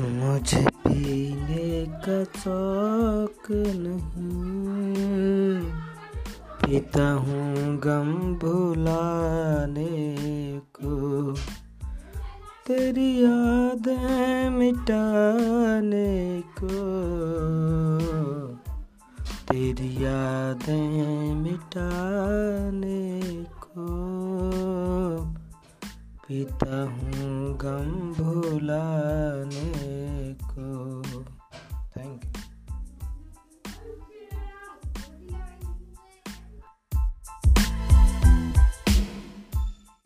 मुझे पीने का शौक नहीं। पीता हूँ गम भुलाने को। तेरी यादें मिटाने को। तेरी यादें मिटाने को। पीता हूँ गम भुलाने